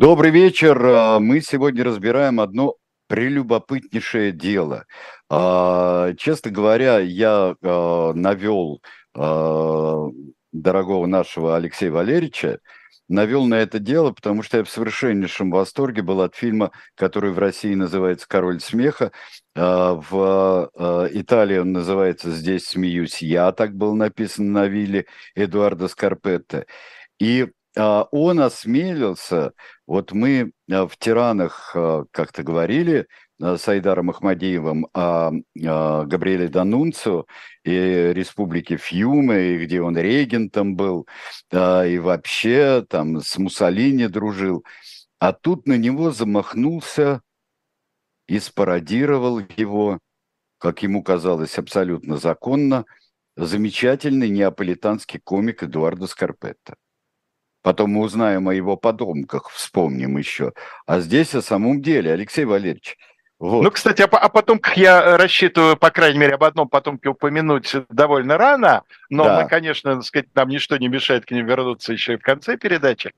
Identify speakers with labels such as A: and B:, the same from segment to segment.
A: Добрый вечер. А, мы сегодня разбираем одно прелюбопытнейшее дело. А, честно говоря, я а, навел дорогого нашего Алексея Валерьевича, навел на это дело, потому что я в совершеннейшем восторге был от фильма, который в России называется «Король смеха». В Италии он называется «Здесь смеюсь я», так был написан на вилле Эдуарда Скарпетта. И он осмелился, вот мы а, в «Тиранах» а, как-то говорили с Айдаром Ахмадиевым о Габриэле Данунцу и республике Фьюме, и где он регентом был, и вообще там с Муссолини дружил. А тут на него замахнулся и спародировал его, как ему казалось, абсолютно законно, замечательный неаполитанский комик Эдуардо Скарпетто. Потом мы узнаем о его потомках, вспомним еще. А здесь о самом деле, Алексей Валерьевич,
B: вот. Ну, кстати, а, о потомках я рассчитываю, по крайней мере, об одном потомке упомянуть довольно рано, но да. мы, конечно, так сказать, нам ничто не мешает к ним вернуться еще и в конце передачи.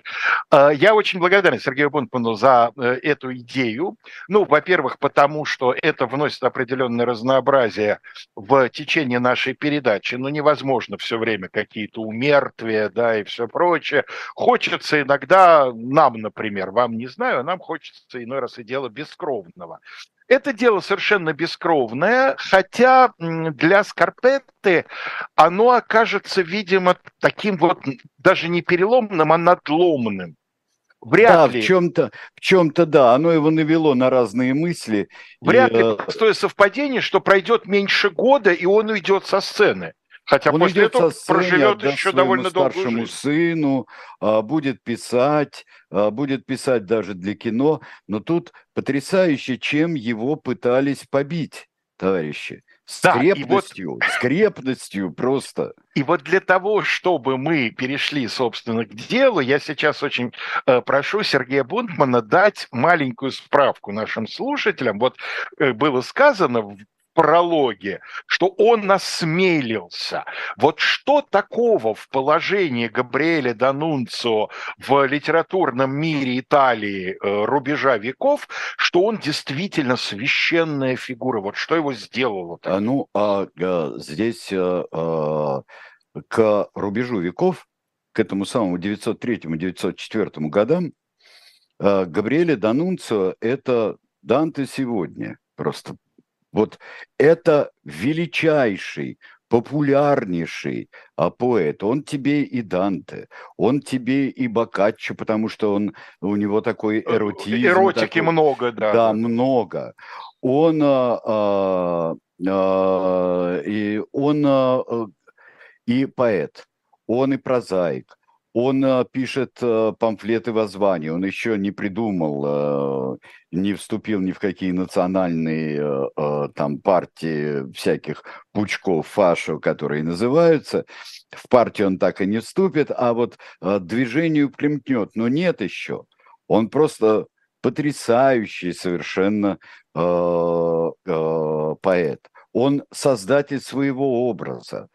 B: А, я очень благодарен Сергею Бунтману за э, эту идею. Ну, во-первых, потому что это вносит определенное разнообразие в течение нашей передачи. Ну, невозможно все время какие-то умертвия, да, и все прочее. Хочется иногда, нам, например, вам не знаю, а нам хочется иной раз и дело бескровного. Это дело совершенно бескровное, хотя для Скарпетты оно окажется, видимо, таким вот даже не переломным, а надломным.
A: Вряд да, ли. в чем-то, в чем-то, да, оно его навело на разные мысли.
B: Вряд и, ли э, простое совпадение, что пройдет меньше года, и он уйдет со сцены.
A: Хотя он после этого сцене, проживет еще довольно старшему долгую жизнь. сыну, а, будет писать, а, будет писать даже для кино. Но тут потрясающе, чем его пытались побить, товарищи. Скрепностью, да, вот, скрепностью просто.
B: И вот для того, чтобы мы перешли, собственно, к делу, я сейчас очень э, прошу Сергея Бунтмана дать маленькую справку нашим слушателям. Вот э, было сказано в прологе, что он насмелился. Вот что такого в положении Габриэля Данунцио в литературном мире Италии э, рубежа веков, что он действительно священная фигура? Вот что его сделало?
A: А, ну, а, а, здесь а, к рубежу веков, к этому самому 903-904 годам, Габриэле Данунцио – это Данте сегодня, просто вот это величайший, популярнейший а, поэт. Он тебе и Данте, он тебе и Боккаччо, потому что он, у него такой э, эротизм.
B: Эротики такой, много, да.
A: Да, много. Он, а, а, а, и он а, и поэт, он и прозаик, он э, пишет э, памфлеты воззвания, он еще не придумал, э, не вступил ни в какие национальные там партии всяких пучков, фашо, которые называются. В партию он так и не вступит, а вот движению примкнет. Но нет еще. Он просто потрясающий совершенно поэт. Он создатель своего образа.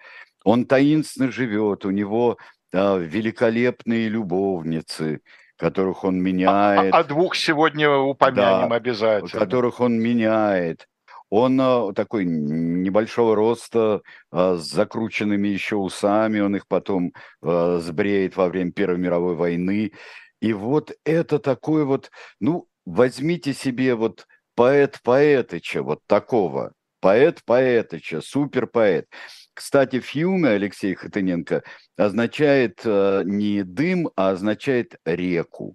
A: Он таинственно живет, у него да, великолепные любовницы, которых он меняет.
B: А, а, а двух сегодня упомянем да, обязательно.
A: Которых он меняет. Он а, такой небольшого роста, с закрученными еще усами, он их потом сбреет во время Первой мировой войны. И вот это такой вот, ну, возьмите себе вот поэт поэтыча, вот такого, поэт поэтыча, супер поэт. Кстати, фьюме Алексей Хатыненко означает э, не дым, а означает реку.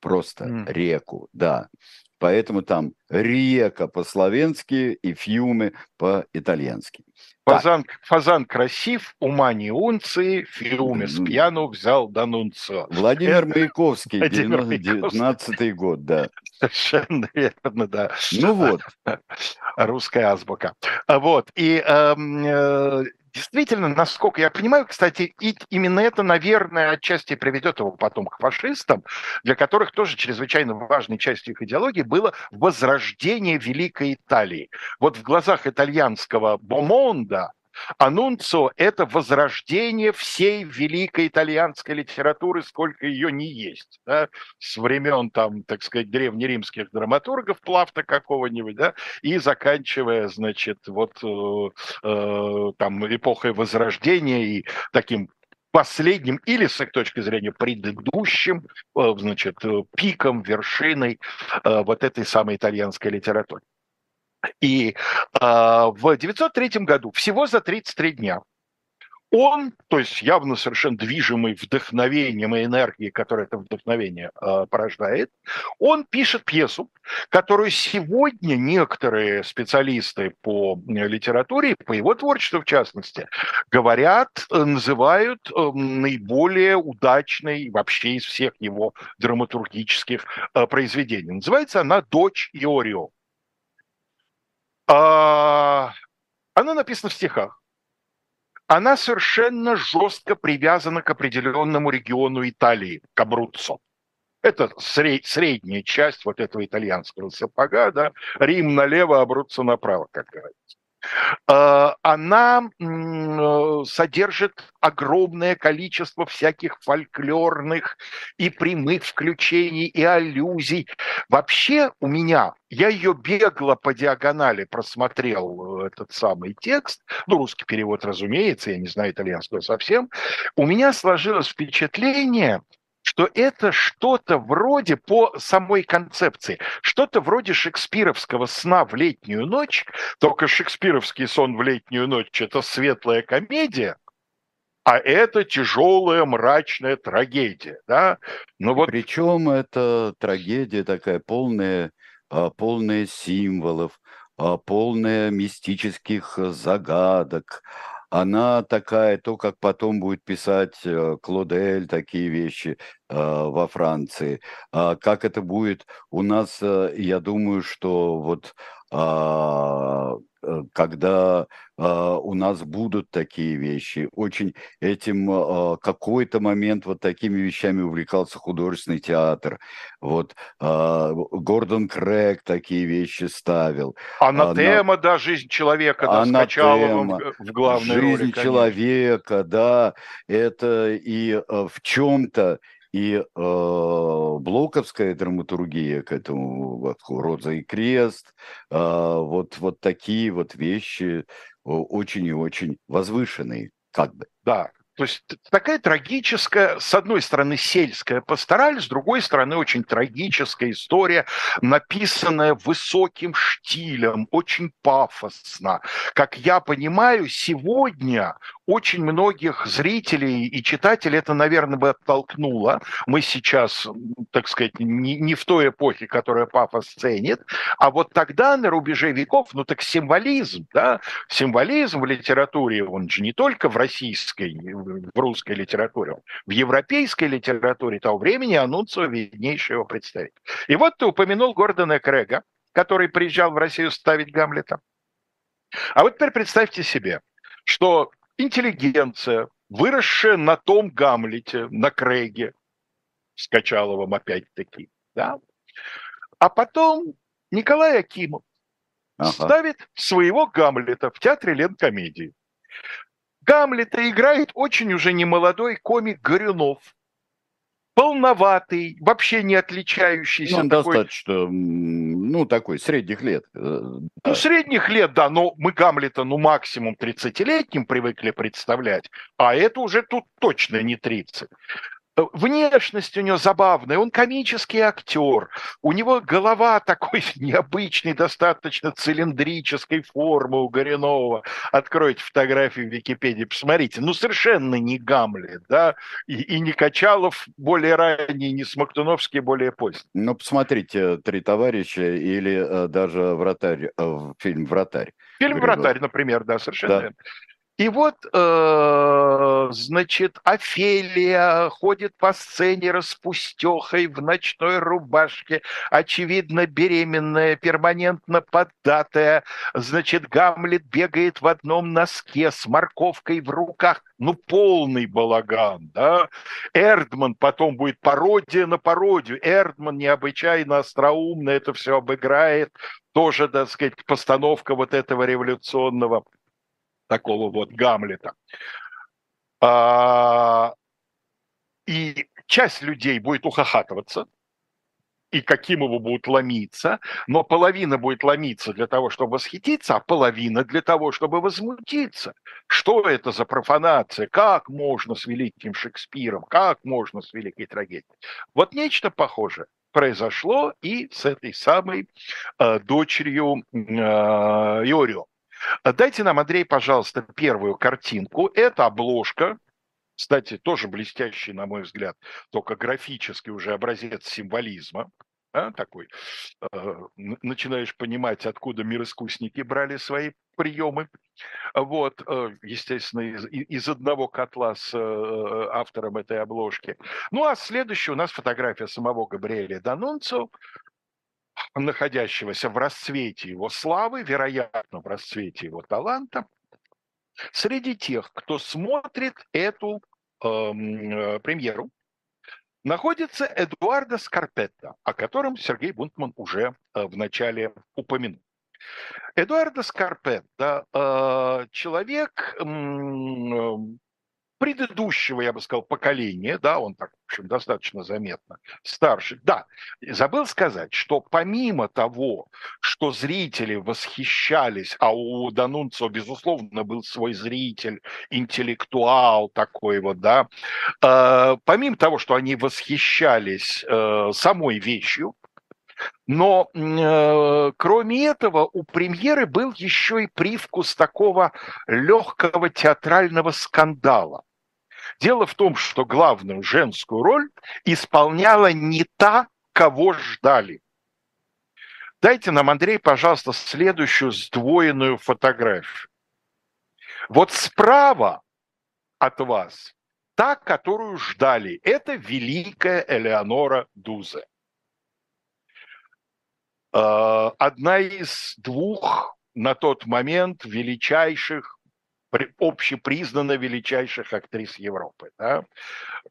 A: Просто mm. реку, да. Поэтому там река по-словенски и фьюме по-итальянски.
B: Фазан, фазан красив, ума не унции, фиуме с пьяну взял Данунцо.
A: Владимир Маяковский, 19 год, да.
B: Совершенно верно, да.
A: Ну вот.
B: Русская азбука. Вот. И эм, э, действительно, насколько я понимаю, кстати, и именно это, наверное, отчасти приведет его потом к фашистам, для которых тоже чрезвычайно важной частью их идеологии было возрождение Великой Италии. Вот в глазах итальянского бомонда Анунцио – это возрождение всей великой итальянской литературы, сколько ее не есть. Да? С времен, там, так сказать, древнеримских драматургов, Плавта какого-нибудь, да, и заканчивая, значит, вот э, э, там эпохой Возрождения и таким последним или, с их точки зрения, предыдущим, э, значит, э, пиком, вершиной вот этой самой итальянской литературы. И в 903 году, всего за 33 дня, он, то есть явно совершенно движимый вдохновением и энергией, которая это вдохновение э, порождает, он пишет пьесу, которую сегодня некоторые специалисты по литературе, по его творчеству в частности, говорят, э, называют э, наиболее удачной вообще из всех его драматургических э, произведений. Называется она «Дочь Иорио». А, она написана в стихах она совершенно жестко привязана к определенному региону Италии, к Абруццо. Это сред, средняя часть вот этого итальянского сапога, да, Рим налево, Абруццо направо, как говорится. Э, она э, содержит огромное количество всяких фольклорных и прямых включений и аллюзий. Вообще у меня, я ее бегло по диагонали просмотрел, э, этот самый текст, ну, русский перевод, разумеется, я не знаю итальянского совсем, у меня сложилось впечатление, что это что-то вроде по самой концепции, что-то вроде шекспировского сна в летнюю ночь, только шекспировский сон в летнюю ночь – это светлая комедия, а это тяжелая мрачная трагедия, да?
A: Ну вот... Причем это трагедия такая полная, а, полная символов, а, полная мистических загадок, она такая, то, как потом будет писать э, Клодель такие вещи э, во Франции, а как это будет у нас, э, я думаю, что вот когда а, у нас будут такие вещи. Очень этим а, какой-то момент вот такими вещами увлекался художественный театр. Вот Гордон Крэг такие вещи ставил.
B: Анатема, на... да, жизнь человека, да, Анатема, в, главной
A: жизнь роли. Жизнь человека, да, это и э, в чем-то и э, блоковская драматургия к этому, вот, «Роза и крест», э, вот, вот такие вот вещи очень и очень возвышенные, как бы.
B: Да, то есть такая трагическая, с одной стороны, сельская пастораль, с другой стороны, очень трагическая история, написанная высоким штилем, очень пафосно. Как я понимаю, сегодня очень многих зрителей и читателей это, наверное, бы оттолкнуло. Мы сейчас, так сказать, не, не в той эпохе, которая пафос ценит, а вот тогда, на рубеже веков, ну так символизм, да, символизм в литературе, он же не только в российской, в русской литературе, в европейской литературе того времени Анунцио виднейший его представитель. И вот ты упомянул Гордона Крэга, который приезжал в Россию ставить Гамлета. А вот теперь представьте себе, что интеллигенция, выросшая на том Гамлете, на Крейге, с Качаловым опять-таки, да? А потом Николай Акимов ага. ставит своего Гамлета в театре Ленкомедии. Гамлета играет очень уже немолодой комик Горюнов, полноватый, вообще не отличающийся.
A: Ну, такой... достаточно, ну, такой, средних лет. Э,
B: ну, средних лет, да, но мы Гамлета, ну, максимум 30-летним привыкли представлять, а это уже тут точно не 30. Внешность у него забавная, он комический актер, у него голова такой необычной, достаточно цилиндрической формы у Горинова. Откройте фотографию в Википедии, посмотрите. Ну, совершенно не Гамлет, да, и, и не Качалов более ранний, не Смоктуновский более поздний.
A: Ну, посмотрите «Три товарища» или э, даже «Вратарь», э, фильм «Вратарь».
B: Фильм «Вратарь», например, да, совершенно да. И вот, э, значит, Офелия ходит по сцене распустехой в ночной рубашке, очевидно беременная, перманентно поддатая. Значит, Гамлет бегает в одном носке с морковкой в руках. Ну, полный балаган, да? Эрдман потом будет пародия на пародию. Эрдман необычайно остроумно это все обыграет. Тоже, так сказать, постановка вот этого революционного такого вот Гамлета. А, и часть людей будет ухахатываться, и каким его будут ломиться, но половина будет ломиться для того, чтобы восхититься, а половина для того, чтобы возмутиться. Что это за профанация? Как можно с великим Шекспиром? Как можно с великой трагедией? Вот нечто похожее произошло и с этой самой э, дочерью э, Иорио. Дайте нам, Андрей, пожалуйста, первую картинку. Это обложка кстати, тоже блестящий, на мой взгляд, только графический уже образец символизма. Да, такой. Э, начинаешь понимать, откуда мироискусники брали свои приемы. Вот, э, естественно, из, из одного котла с э, автором этой обложки. Ну, а следующая у нас фотография самого Габриэля Данунцо, находящегося в расцвете его славы, вероятно, в расцвете его таланта среди тех, кто смотрит эту эм, э, премьеру, находится Эдуардо Скарпетта, о котором Сергей Бунтман уже э, вначале упомянул. Эдуардо Скарпетта э, человек э, предыдущего, я бы сказал, поколения, да, он так, в общем, достаточно заметно старше. Да, забыл сказать, что помимо того, что зрители восхищались, а у Данунцо, безусловно, был свой зритель, интеллектуал такой вот, да, э, помимо того, что они восхищались э, самой вещью, но э, кроме этого у премьеры был еще и привкус такого легкого театрального скандала. Дело в том, что главную женскую роль исполняла не та, кого ждали. Дайте нам, Андрей, пожалуйста, следующую сдвоенную фотографию. Вот справа от вас та, которую ждали, это великая Элеонора Дузе. Э, одна из двух на тот момент величайших общепризнанно величайших актрис Европы. Да?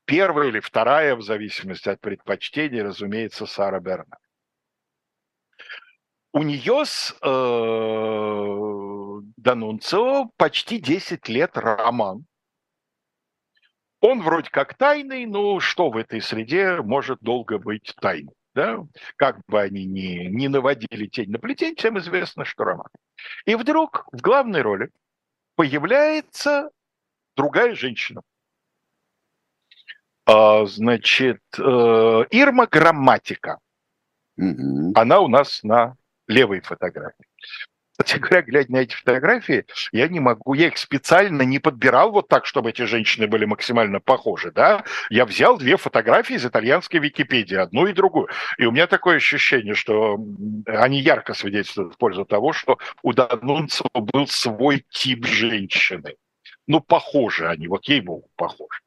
B: Первая или вторая, в зависимости от предпочтений, разумеется, Сара Берна. У нее с э, Данунцио почти 10 лет роман. Он вроде как тайный, но что в этой среде может долго быть тайным? Да? Как бы они ни, ни наводили тень на плетень, всем известно, что роман. И вдруг в главной роли появляется другая женщина. А, значит, э, Ирма Грамматика. Угу. Она у нас на левой фотографии. Кстати говоря, глядя на эти фотографии, я не могу, я их специально не подбирал вот так, чтобы эти женщины были максимально похожи, да. Я взял две фотографии из итальянской Википедии, одну и другую. И у меня такое ощущение, что они ярко свидетельствуют в пользу того, что у Данунцева был свой тип женщины. Ну, похожи они, вот ей-богу, похожи.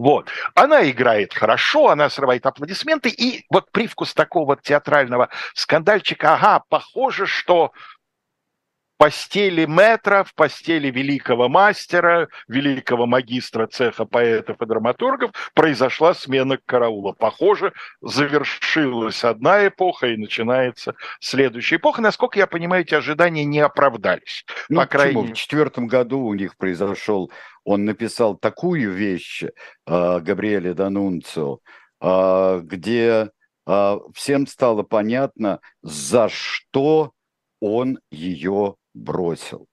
B: Вот. Она играет хорошо, она срывает аплодисменты, и вот привкус такого театрального скандальчика, ага, похоже, что постели метра, в постели великого мастера, великого магистра цеха поэтов и драматургов произошла смена караула. Похоже, завершилась одна эпоха и начинается следующая эпоха. Насколько я понимаю, эти ожидания не оправдались.
A: Ну, По крайней... В четвертом году у них произошел, он написал такую вещь, э, Габриэле Данунцио, э, где э, всем стало понятно, за что он ее бросил.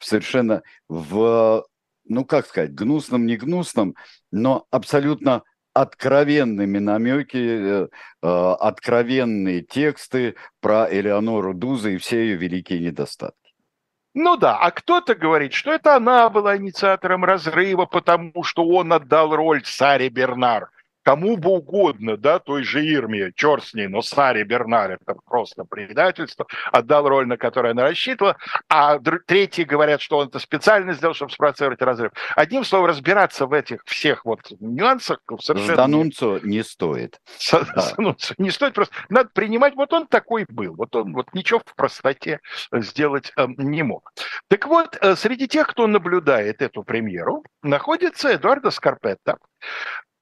A: Совершенно в, ну как сказать, гнусном, не гнусном, но абсолютно откровенными намеки, э, э, откровенные тексты про Элеонору Дуза и все ее великие недостатки.
B: Ну да, а кто-то говорит, что это она была инициатором разрыва, потому что он отдал роль Саре Бернар кому бы угодно, да, той же Ирме, черт с ней, но Саре Бернар, это просто предательство, отдал роль, на которую она рассчитывала, а третьи говорят, что он это специально сделал, чтобы спровоцировать разрыв. Одним словом, разбираться в этих всех вот нюансах
A: совершенно... С Данунцо не стоит.
B: С, да. не стоит, просто надо принимать, вот он такой был, вот он вот ничего в простоте сделать э, не мог. Так вот, э, среди тех, кто наблюдает эту премьеру, находится Эдуардо Скарпетта,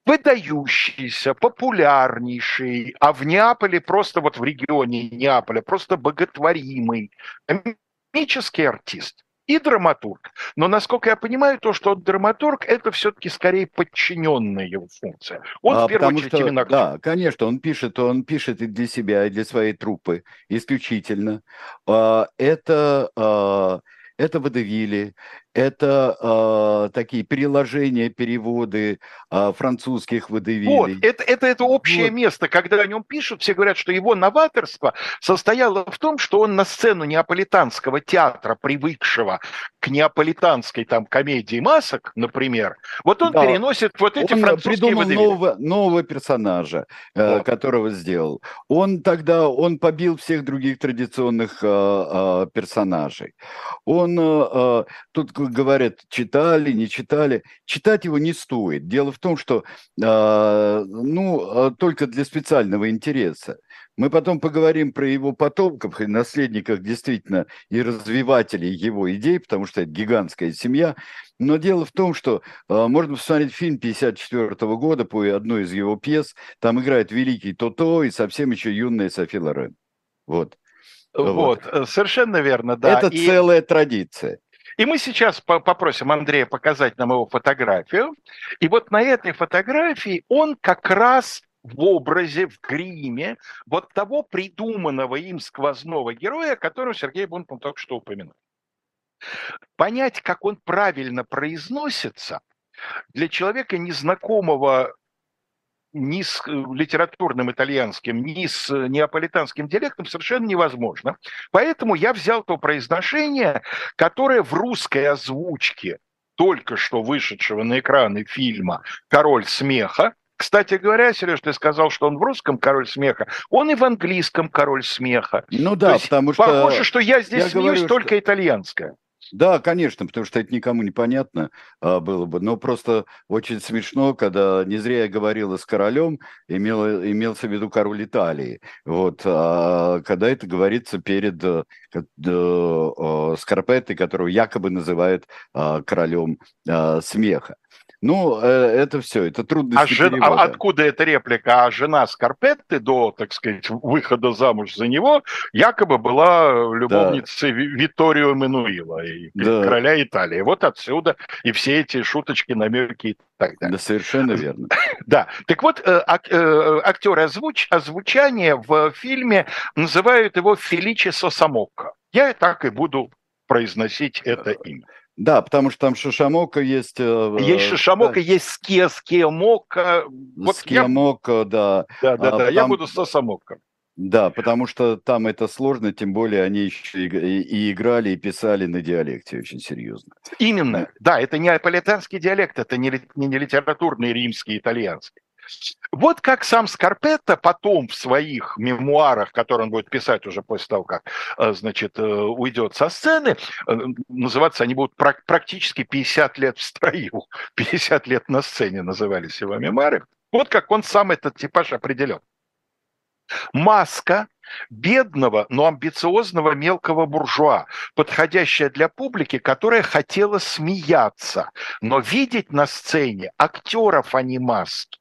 B: выдающийся, популярнейший, а в Неаполе просто вот в регионе Неаполя просто боготворимый комический артист. и драматург. Но, насколько я понимаю, то, что драматург, это все-таки скорее подчиненная его функция.
A: Он, а, в первую очередь, что, именно... Да, конечно, он пишет, он пишет и для себя, и для своей труппы исключительно. А, это, а, это водевили, это э, такие переложения, переводы э, французских водевилей.
B: Вот, это, это, это общее вот. место, когда о нем пишут, все говорят, что его новаторство состояло в том, что он на сцену неаполитанского театра, привыкшего к неаполитанской там комедии масок, например, вот он да. переносит вот эти
A: он
B: французские
A: придумал
B: водевили.
A: нового, нового персонажа, э, которого сделал. Он тогда, он побил всех других традиционных э, э, персонажей. Он э, тут говорят, читали, не читали. Читать его не стоит. Дело в том, что э, ну, только для специального интереса. Мы потом поговорим про его потомков и наследниках действительно и развивателей его идей, потому что это гигантская семья. Но дело в том, что э, можно посмотреть фильм 1954 года по одной из его пьес. Там играет великий Тото и совсем еще юная Софи Лорен. Вот.
B: Вот, вот. Совершенно верно, да.
A: Это и... целая традиция.
B: И мы сейчас попросим Андрея показать нам его фотографию. И вот на этой фотографии он как раз в образе, в гриме вот того придуманного им сквозного героя, которого Сергей Бунтман только что упомянул. Понять, как он правильно произносится, для человека, незнакомого ни с э, литературным итальянским, ни с э, неаполитанским диалектом совершенно невозможно. Поэтому я взял то произношение, которое в русской озвучке только что вышедшего на экраны фильма «Король смеха», кстати говоря, Сереж, ты сказал, что он в русском король смеха, он и в английском король смеха.
A: Ну да, потому
B: что... Похоже, что я здесь я смеюсь говорю, только что... итальянское.
A: Да, конечно, потому что это никому не понятно а, было бы. Но просто очень смешно, когда не зря я говорил с королем, имел, имелся в виду король Италии. Вот, а, когда это говорится перед а, а, Скарпеттой, которого якобы называют а, королем а, смеха. Ну, э, это все, это трудно.
B: А, жен... а откуда эта реплика? А жена Скарпетты до, так сказать, выхода замуж за него якобы была любовницей да. Виторио Эммануила, и да. короля Италии. Вот отсюда и все эти шуточки, намеки и так далее.
A: Да, совершенно верно.
B: Да. Так вот, э, э, актеры озвуч... озвучания в фильме называют его Феличе Сосамокко. Я так и буду произносить это имя.
A: Да, потому что там Шишамока есть.
B: Э, есть Шишамока, да. есть Ския, Скиямока.
A: Вот Скиямока,
B: я...
A: да.
B: Да, да, а, да, потом... я буду с Сосамоком.
A: Да, потому что там это сложно, тем более они еще и, и играли, и писали на диалекте очень серьезно.
B: Именно, да, это не аполитанский диалект, это не, не литературный римский, итальянский. Вот как сам Скарпетто потом в своих мемуарах, которые он будет писать уже после того, как, э, значит, э, уйдет со сцены, э, называться они будут практически 50 лет в строю, 50 лет на сцене назывались его мемуары. Вот как он сам этот типаж определен. Маска бедного, но амбициозного мелкого буржуа, подходящая для публики, которая хотела смеяться, но видеть на сцене актеров, а не маски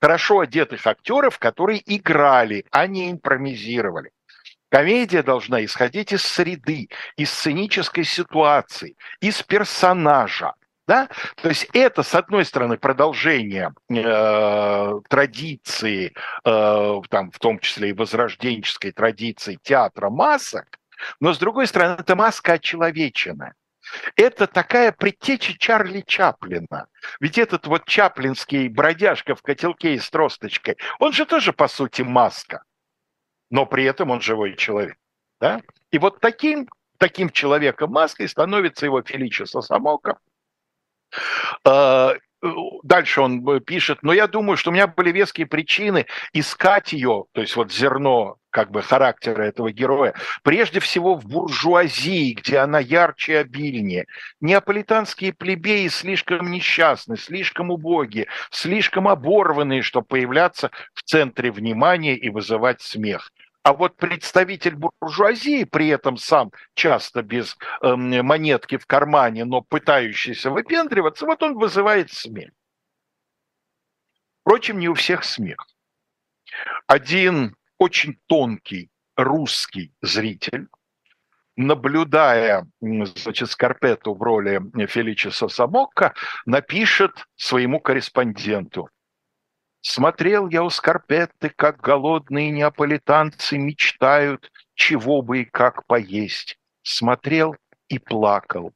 B: хорошо одетых актеров, которые играли, а не импровизировали. Комедия должна исходить из среды, из сценической ситуации, из персонажа. Да? То есть это, с одной стороны, продолжение э, традиции, э, там, в том числе и возрожденческой традиции театра масок, но, с другой стороны, это маска очеловеченная. Это такая предтеча Чарли Чаплина. Ведь этот вот чаплинский бродяжка в котелке и с тросточкой, он же тоже, по сути, маска. Но при этом он живой человек. Да? И вот таким, таким человеком маской становится его Фелича Сосамока. А, дальше он пишет, но я думаю, что у меня были веские причины искать ее, то есть вот зерно как бы характера этого героя, прежде всего в буржуазии, где она ярче и обильнее. Неаполитанские плебеи слишком несчастны, слишком убогие, слишком оборванные, чтобы появляться в центре внимания и вызывать смех. А вот представитель буржуазии, при этом сам часто без э, монетки в кармане, но пытающийся выпендриваться, вот он вызывает смех. Впрочем, не у всех смех. Один очень тонкий русский зритель наблюдая значит, Скарпету в роли Феличиса Самокко, напишет своему корреспонденту. Смотрел я у Скарпетты, как голодные неаполитанцы мечтают, чего бы и как поесть. Смотрел и плакал.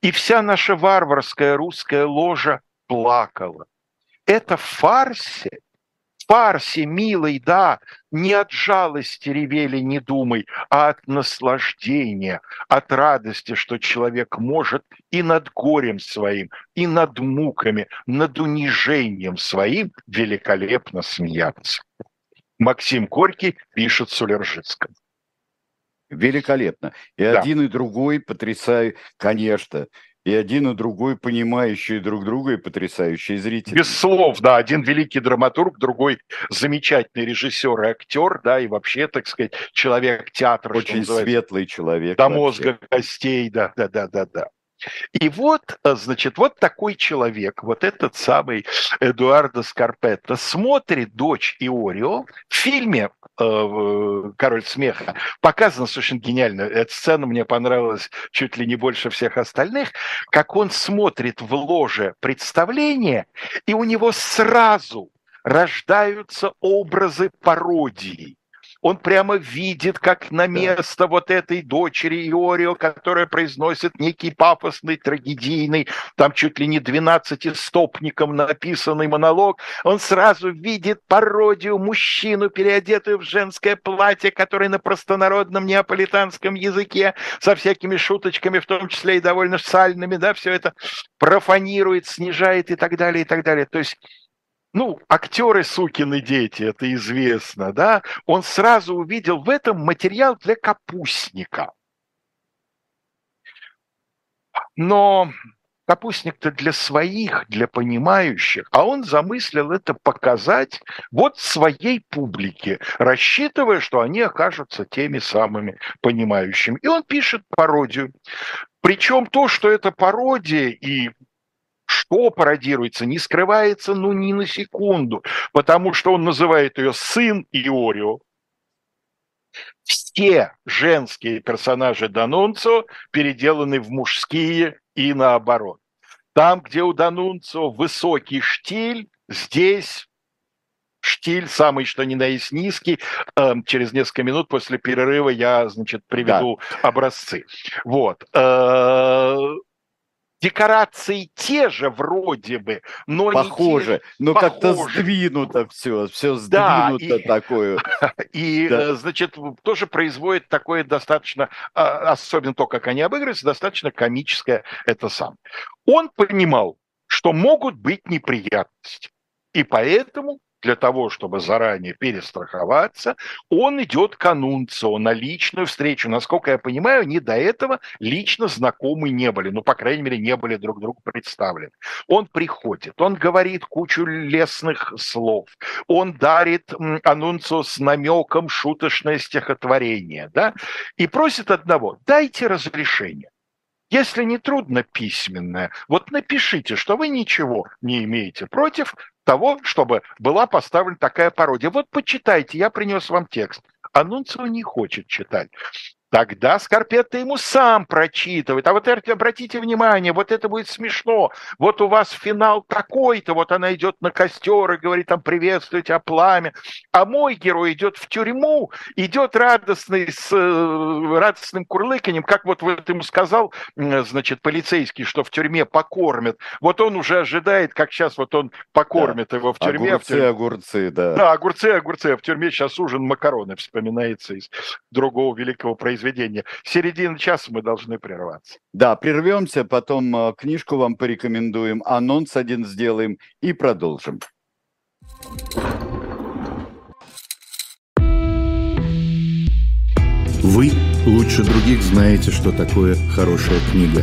B: И вся наша варварская русская ложа плакала. Это фарсе фарсе, милый, да, не от жалости ревели, не думай, а от наслаждения, от радости, что человек может и над горем своим, и над муками, над унижением своим великолепно смеяться. Максим Горький пишет Сулержицком.
A: Великолепно. И да. один, и другой потрясаю, конечно и один и другой понимающие друг друга и потрясающие зрители.
B: Без слов, да, один великий драматург, другой замечательный режиссер и актер, да, и вообще, так сказать, человек театра.
A: Очень светлый человек.
B: До вообще. мозга костей, да, да, да, да, да. И вот, э, значит, вот такой человек, вот этот самый Эдуардо Скарпетто смотрит «Дочь Иорио» в фильме э, «Король смеха». Показано совершенно гениально. Эта сцена мне понравилась чуть ли не больше всех остальных. Как он смотрит в ложе представления, и у него сразу рождаются образы пародии он прямо видит, как на место вот этой дочери Иорио, которая произносит некий пафосный, трагедийный, там чуть ли не 12-стопником написанный монолог, он сразу видит пародию мужчину, переодетую в женское платье, который на простонародном неаполитанском языке со всякими шуточками, в том числе и довольно сальными, да, все это профанирует, снижает и так далее, и так далее. То есть ну, актеры сукины дети, это известно, да, он сразу увидел в этом материал для капустника. Но капустник-то для своих, для понимающих, а он замыслил это показать вот своей публике, рассчитывая, что они окажутся теми самыми понимающими. И он пишет пародию. Причем то, что это пародия и что пародируется, не скрывается, ну, ни на секунду, потому что он называет ее сын Иорио. Все женские персонажи Данунцо переделаны в мужские и наоборот. Там, где у Данунцо высокий штиль, здесь штиль, самый что ни на есть низкий. Эм, через несколько минут после перерыва я, значит, приведу да. образцы. Вот. Декорации те же вроде бы, но
A: похоже, не но как-то сдвинуто все, все сдвинуто да, и, такое.
B: И, да. Э, значит, тоже производит такое достаточно, а, особенно то, как они обыгрываются, достаточно комическое это сам. Он понимал, что могут быть неприятности, и поэтому для того, чтобы заранее перестраховаться, он идет к анунцу на личную встречу. Насколько я понимаю, они до этого лично знакомы не были, ну, по крайней мере, не были друг другу представлены. Он приходит, он говорит кучу лесных слов, он дарит анунцу с намеком шуточное стихотворение, да, и просит одного, дайте разрешение. Если не трудно письменное, вот напишите, что вы ничего не имеете против того, чтобы была поставлена такая пародия. Вот почитайте, я принес вам текст. Анунцио не хочет читать. Тогда Скорпетто ему сам прочитывает. А вот обратите внимание, вот это будет смешно. Вот у вас финал такой-то, вот она идет на костер и говорит там приветствуйте, тебя пламя. А мой герой идет в тюрьму, идет радостный, с э, радостным курлыканем, как вот, вот ему сказал, значит, полицейский, что в тюрьме покормят. Вот он уже ожидает, как сейчас вот он покормит да. его в тюрьме.
A: Огурцы,
B: в тюрьме.
A: огурцы, да.
B: Да, огурцы, огурцы. А в тюрьме сейчас ужин макароны вспоминается из другого великого произведения произведения. Середина часа мы должны прерваться.
A: Да, прервемся, потом э, книжку вам порекомендуем, анонс один сделаем и продолжим.
C: Вы лучше других знаете, что такое хорошая книга.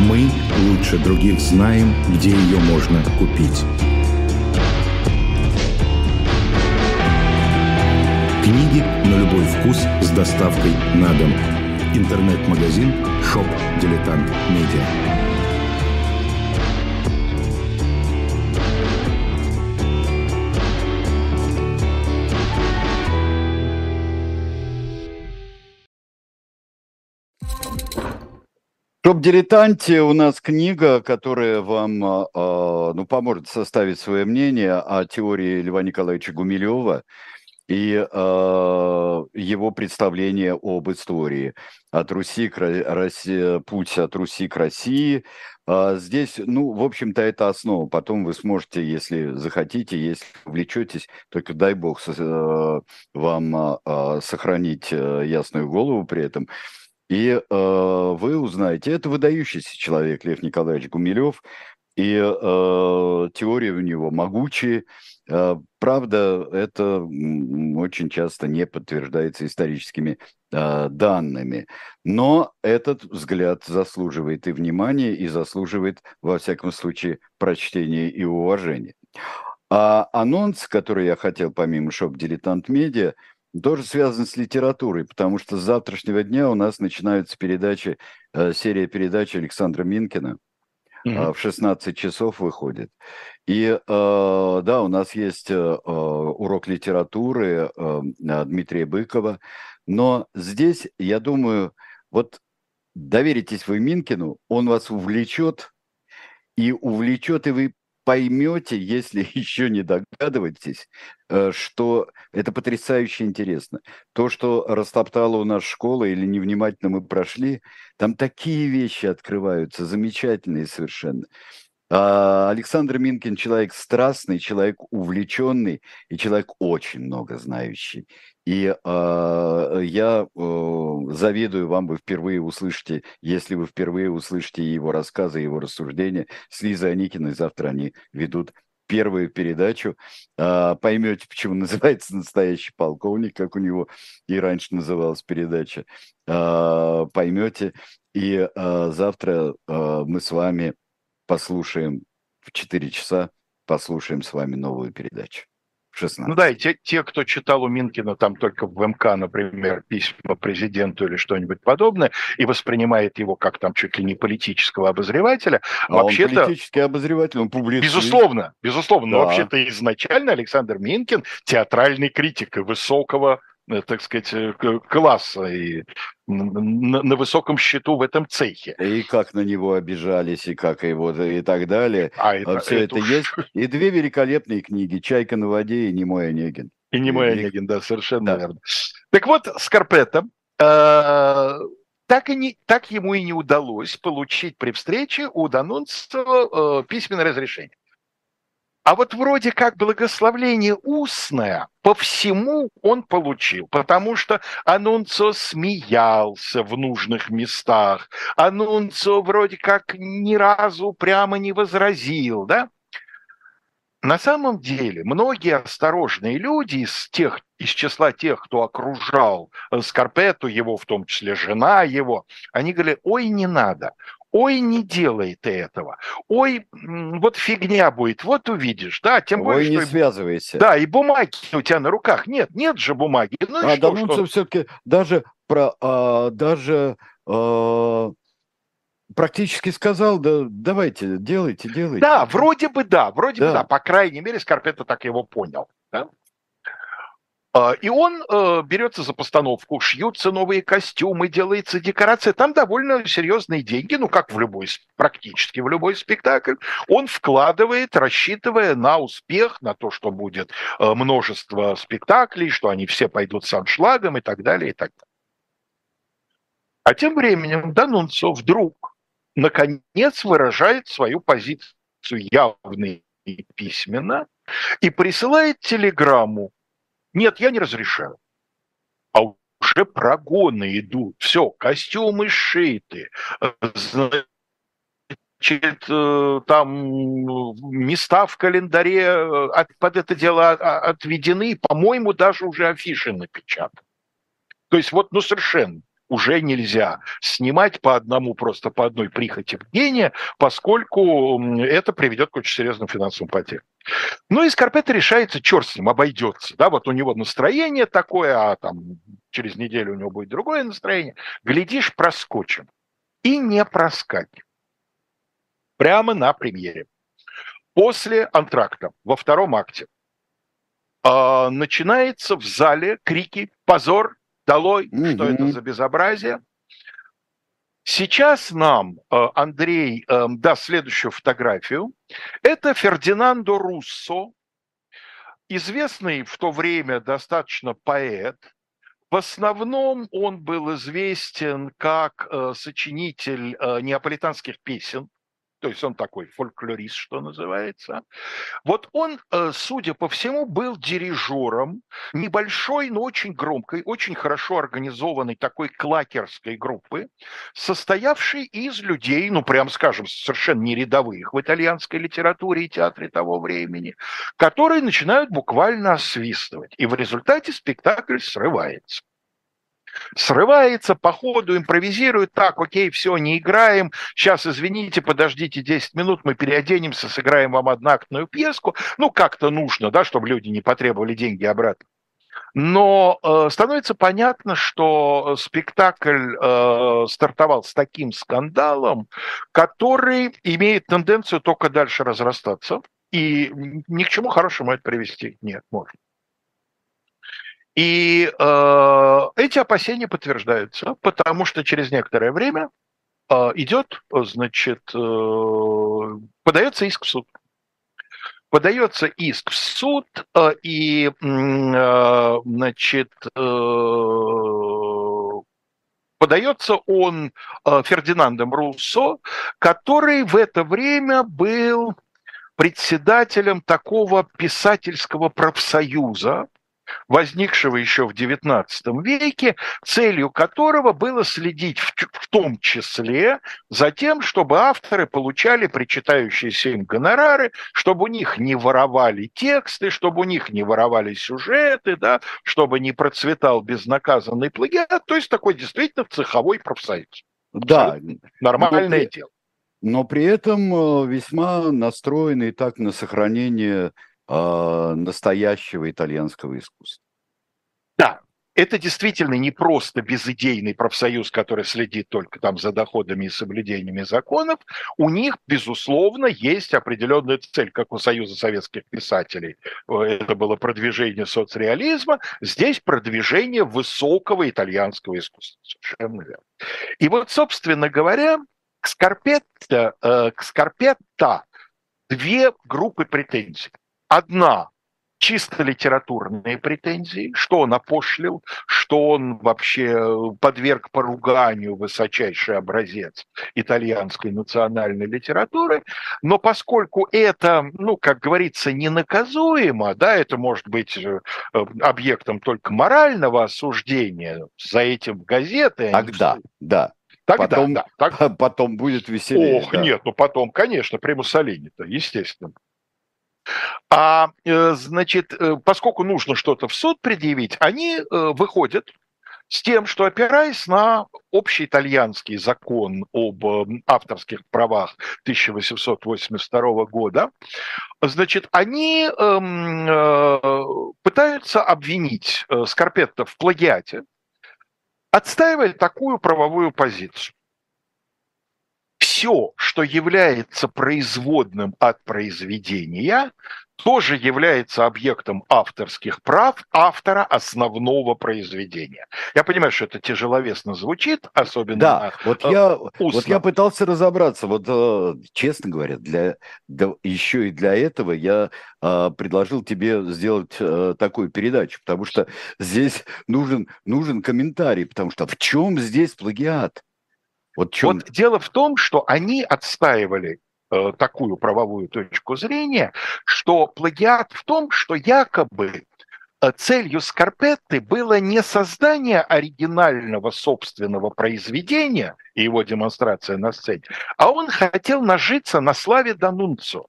C: Мы лучше других знаем, где ее можно купить. Книги на любой вкус с доставкой на дом. Интернет-магазин «Shop Diletant Media».
A: Shop-дилетанте у нас книга, которая вам а, а, ну, поможет составить свое мнение о теории Льва Николаевича Гумилева и э, его представление об истории от Руси к России, путь от Руси к России. А здесь, ну, в общем-то, это основа. Потом вы сможете, если захотите, если увлечетесь, только дай бог э, вам сохранить ясную голову при этом – и вы узнаете, это выдающийся человек Лев Николаевич Гумилев, и э, теории у него могучие. Э, правда, это очень часто не подтверждается историческими э, данными. Но этот взгляд заслуживает и внимания, и заслуживает, во всяком случае, прочтения и уважения. А анонс, который я хотел помимо шоп «Дилетант Медиа», тоже связан с литературой, потому что с завтрашнего дня у нас начинаются передачи, э, серия передач Александра Минкина. Mm-hmm. В 16 часов выходит. И э, да, у нас есть э, урок литературы Дмитрия Быкова. Но здесь, я думаю, вот доверитесь вы Минкину, он вас увлечет, и увлечет, и вы поймете, если еще не догадываетесь, э, что это потрясающе интересно. То, что растоптала у нас школа или невнимательно мы прошли, там такие вещи открываются, замечательные совершенно. А, Александр Минкин человек страстный, человек увлеченный и человек очень много знающий. И э, я э, завидую вам, вы впервые услышите, если вы впервые услышите его рассказы, его рассуждения с Лизой Аникиной, завтра они ведут первую передачу. Э, поймете, почему называется «Настоящий полковник», как у него и раньше называлась передача. Э, поймете. И э, завтра э, мы с вами послушаем в 4 часа, послушаем с вами новую передачу.
B: 16. Ну да, и те, те, кто читал у Минкина там только в МК, например, письма президенту или что-нибудь подобное, и воспринимает его как там чуть ли не политического обозревателя,
A: а вообще-то... Политический обозреватель, он публицист.
B: Безусловно, безусловно. Да. Но вообще-то изначально Александр Минкин театральный критик и высокого так сказать, э, класса и на, на высоком счету в этом цехе.
A: И как на него обижались, и как его и так далее. А это, Все это, это есть. И две великолепные книги «Чайка на воде» и «Немой Онегин».
B: И «Немой Онегин», да, совершенно да. верно. Так вот, Скарпетта, э, так, и не, так ему и не удалось получить при встрече у Данунцева э, письменное разрешение. А вот вроде как благословление устное по всему он получил, потому что Анунцо смеялся в нужных местах, Анунцо вроде как ни разу прямо не возразил, да? На самом деле многие осторожные люди из тех, из числа тех, кто окружал Скарпету, его, в том числе жена его, они говорили, ой, не надо, ой, не делай ты этого, ой, вот фигня будет, вот увидишь, да, тем более,
A: ой, что... не связывайся.
B: Да, и бумаги у тебя на руках нет, нет же бумаги.
A: Ну, а что, что... все-таки даже про, а, даже а, практически сказал, да, давайте, делайте, делайте.
B: Да, вроде бы да, вроде да. бы да, по крайней мере, Скорпета так его понял, да? А, и он э, берется за постановку, шьются новые костюмы, делается декорация. Там довольно серьезные деньги, ну как в любой, практически в любой спектакль. Он вкладывает, рассчитывая на успех, на то, что будет э, множество спектаклей, что они все пойдут с аншлагом и так далее, и так далее. А тем временем Данунцо вдруг, наконец, выражает свою позицию явно и письменно и присылает телеграмму нет, я не разрешаю. А уже прогоны идут. Все, костюмы шиты. Значит, э, там места в календаре э, под это дело отведены, по-моему, даже уже афиши напечатаны. То есть вот, ну, совершенно уже нельзя снимать по одному, просто по одной прихоти гения, поскольку это приведет к очень серьезным финансовым потерям. Ну и Скорпета решается, черт с ним, обойдется. Да, вот у него настроение такое, а там через неделю у него будет другое настроение. Глядишь, проскочим. И не проскакивает. Прямо на премьере. После антракта, во втором акте, э, начинается в зале крики «Позор! Долой! Mm-hmm. Что это за безобразие?» Сейчас нам Андрей даст следующую фотографию. Это Фердинандо Руссо, известный в то время достаточно поэт, в основном он был известен как э, сочинитель э, неаполитанских песен, то есть он такой фольклорист, что называется. Вот он, э, судя по всему, был дирижером небольшой, но очень громкой, очень хорошо организованной такой клакерской группы, состоявшей из людей, ну, прям скажем, совершенно не рядовых в итальянской литературе и театре того времени, которые начинают буквально освистывать. И в результате спектакль срывается срывается, по ходу импровизирует, так, окей, все, не играем, сейчас, извините, подождите 10 минут, мы переоденемся, сыграем вам одноактную пьеску, ну, как-то нужно, да, чтобы люди не потребовали деньги обратно. Но э, становится понятно, что спектакль э, стартовал с таким скандалом, который имеет тенденцию только дальше разрастаться, и ни к чему хорошему это привести. Нет, может. И э, эти опасения подтверждаются, потому что через некоторое время э, идет, значит, э, подается иск в суд. Подается иск в суд, э, и, э, значит, э, подается он Фердинандом Руссо, который в это время был председателем такого писательского профсоюза, возникшего еще в XIX веке, целью которого было следить в, в том числе за тем, чтобы авторы получали причитающиеся им гонорары, чтобы у них не воровали тексты, чтобы у них не воровали сюжеты, да, чтобы не процветал безнаказанный плагиат, то есть такой действительно цеховой профсоюз.
A: Да.
B: Нормальное но, дело.
A: Но при этом э, весьма настроенный так на сохранение э, настоящего итальянского искусства.
B: Да, это действительно не просто безыдейный профсоюз, который следит только там за доходами и соблюдениями законов. У них, безусловно, есть определенная цель, как у Союза советских писателей. Э, это было продвижение соцреализма. Здесь продвижение высокого итальянского искусства. Совершенно верно. И вот, собственно говоря, к Скорпетта, э, к Скорпетта две группы претензий. Одна чисто литературные претензии, что он опошлил, что он вообще подверг поруганию высочайший образец итальянской национальной литературы. Но поскольку это, ну, как говорится, ненаказуемо, да, это может быть э, объектом только морального осуждения, за этим газеты...
A: Тогда, да.
B: Тогда,
A: потом,
B: да.
A: Так... Потом будет веселее.
B: Ох, да. нет, ну потом, конечно, при Муссолини-то, естественно. А, э, значит, э, поскольку нужно что-то в суд предъявить, они э, выходят с тем, что опираясь на общий итальянский закон об авторских правах 1882 года, значит, они эм, пытаются обвинить Скорпетто в плагиате, отстаивая такую правовую позицию все, что является производным от произведения, тоже является объектом авторских прав автора основного произведения. Я понимаю, что это тяжеловесно звучит, особенно
A: да, вот я вот я пытался разобраться, вот э, честно говоря, для, для еще и для этого я э, предложил тебе сделать э, такую передачу, потому что здесь нужен нужен комментарий, потому что в чем здесь плагиат?
B: Вот, чем... вот дело в том, что они отстаивали э, такую правовую точку зрения, что плагиат в том, что якобы э, целью Скорпетты было не создание оригинального собственного произведения и его демонстрация на сцене, а он хотел нажиться на славе Данунцо.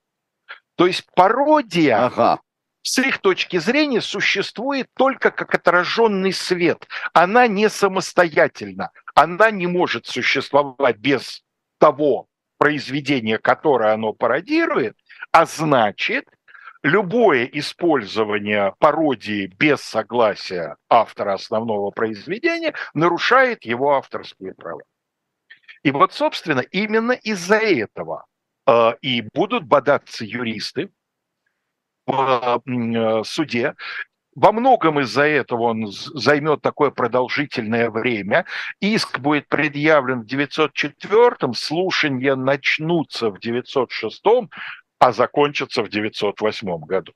B: То есть пародия ага с их точки зрения существует только как отраженный свет. Она не самостоятельна. Она не может существовать без того произведения, которое оно пародирует, а значит, любое использование пародии без согласия автора основного произведения нарушает его авторские права. И вот, собственно, именно из-за этого э, и будут бодаться юристы, в э, суде во многом из-за этого он займет такое продолжительное время. Иск будет предъявлен в 904-м, слушания начнутся в 906-м, а закончатся в 908 году.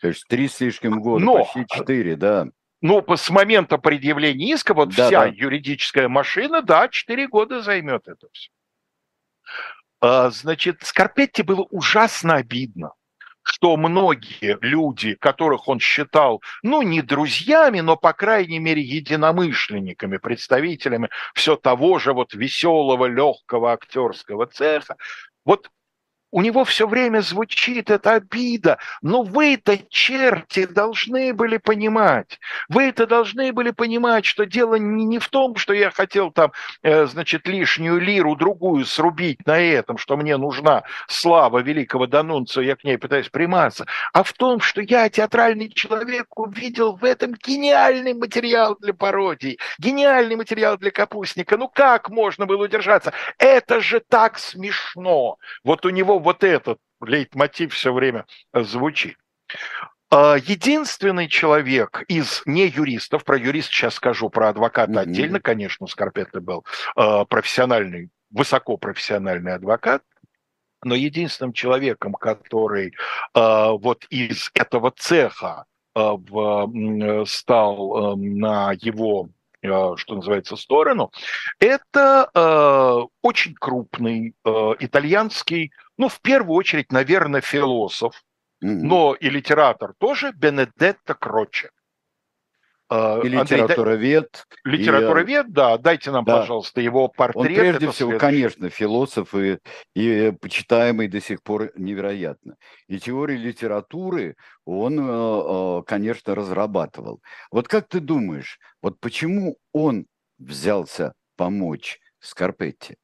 A: То есть три с лишним года, Но, почти четыре, да.
B: Ну, с момента предъявления иска, вот да, вся да. юридическая машина, да, четыре года займет это все. А, значит, Скорпетти было ужасно обидно что многие люди, которых он считал, ну, не друзьями, но, по крайней мере, единомышленниками, представителями все того же вот веселого, легкого актерского цеха, вот у него все время звучит эта обида. Но вы-то, черти, должны были понимать. Вы-то должны были понимать, что дело не, не в том, что я хотел там, э, значит, лишнюю лиру другую срубить на этом, что мне нужна слава великого Данунца, я к ней пытаюсь приматься, а в том, что я, театральный человек, увидел в этом гениальный материал для пародий, гениальный материал для капустника. Ну как можно было удержаться? Это же так смешно. Вот у него вот этот лейтмотив все время звучит. А, единственный человек из не юристов, про юрист сейчас скажу, про адвоката mm-hmm. отдельно, конечно, Скорпетто был а, профессиональный, высокопрофессиональный адвокат, но единственным человеком, который а, вот из этого цеха в, стал на его что называется, сторону, это э, очень крупный э, итальянский ну, в первую очередь, наверное, философ, mm-hmm. но и литератор тоже Бенедетто Кроче.
A: А, и литературовед.
B: Андрей, литературовед, и, да. Дайте нам, да. пожалуйста, его портрет.
A: Он прежде всего, следующий. конечно, философ и, и почитаемый до сих пор невероятно. И теорию литературы он, э, э, конечно, разрабатывал. Вот как ты думаешь, вот почему он взялся помочь Скарпетти?